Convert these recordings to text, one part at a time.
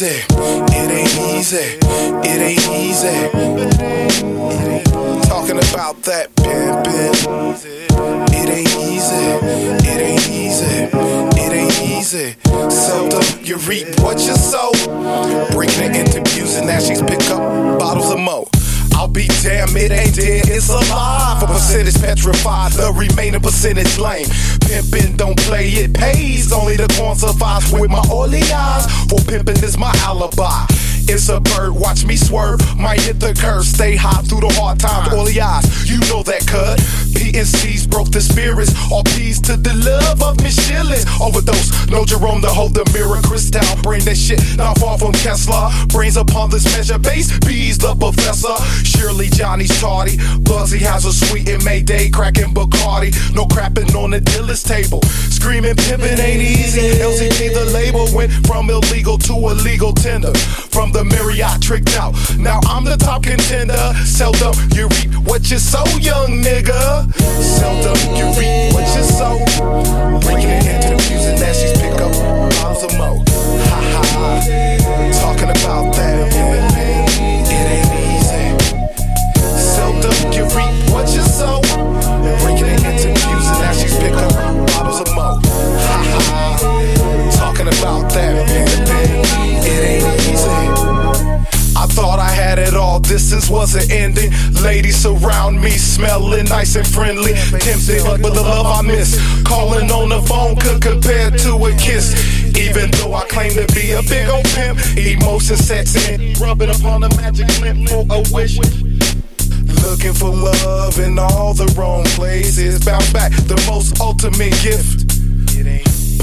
easy. It ain't easy. It ain't easy. Talking about that pimpin'. It ain't easy. It ain't easy. It ain't easy. Seldom you reap what you sow. Breaking it into and now she's pick up bottles of mo. I'll be damn, it ain't dead, it's alive. A percentage petrified, the remaining percentage lame. Pimpin' don't play, it pays. Only the survives with my oily eyes. For pimpin' is my alibi. It's a bird, watch me swerve. Might hit the curve, stay hot through the hard times. Oily eyes, you know that cut. PNCs broke the spirits. All peace to the love of Shillings. Overdose, no Jerome to hold the mirror. Crystal, bring that shit not far from Kessler. Brains upon this measure, base B's the professor. Surely Johnny's tardy. Buzzy has a sweet in Mayday, cracking Bacardi. No crapping on the dealer's table. Screaming, pimpin' ain't easy. LCG the label went from illegal to illegal tender. From the Marriott tricked out. Now I'm the top contender. Seldom you reap what you sow, young nigga. Seldom it wasn't ending. Ladies surround me, smelling nice and friendly. Tempted, but the love I miss. Calling on the phone could compare to a kiss. Even though I claim to be a big old pimp, emotion sets in. Rubbing upon a magic lamp for a wish. Looking for love in all the wrong places. Bounce back, the most ultimate gift.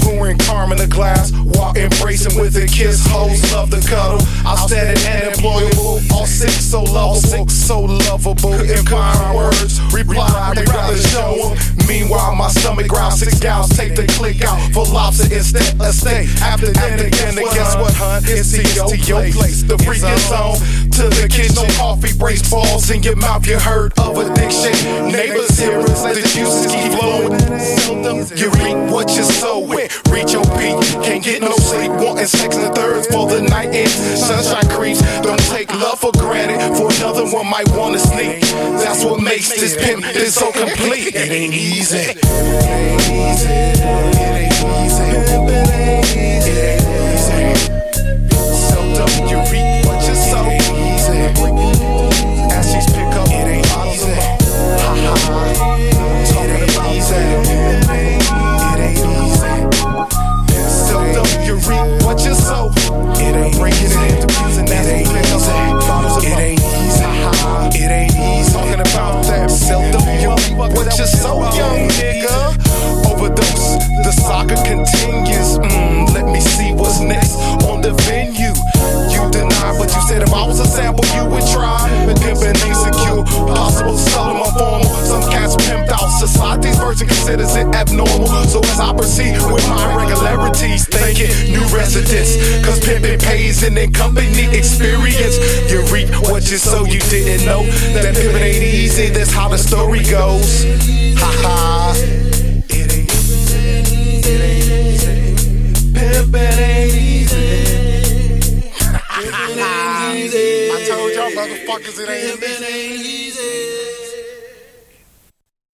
Pouring karma in a glass, walk embracing with a kiss. Hoes love the cuddle. Outstanding and employable. All sick, so lovable. so lovable. In kind words, reply, they rather show 'em. Meanwhile, my stomach growls. Six gals take the click out for lobster instead of steak. After again, and guess what, hun? It's to your, to your place. The freaking zone to the kitchen. No coffee breaks balls in your mouth. You heard of addiction. Neighbors hear us. The juices keep flowing. You reap what you sow with. Reach your peak. Can't get no sleep. Wanting sex and thirds for the night And Sunshine creeps. For another one might wanna sneak. That's what makes this pimp is so complete. It ain't easy. It ain't easy. It ain't easy. It ain't easy. Sow, young nigga. Overdose. The saga continues. Mm, let me see what's next on the venue. You deny, but you said if I was a sample, you would try. Pimpin' ain't secure, possible, subtle, or formal. Some cats pimped out. Society's version considers it abnormal. So as I proceed with my regularities, thinking new residents. Cause pimpin' pays an company experience. You reap what you sow, you didn't know. That pimpin' ain't easy, that's how the story goes. motherfuckers, it ain't, it ain't easy.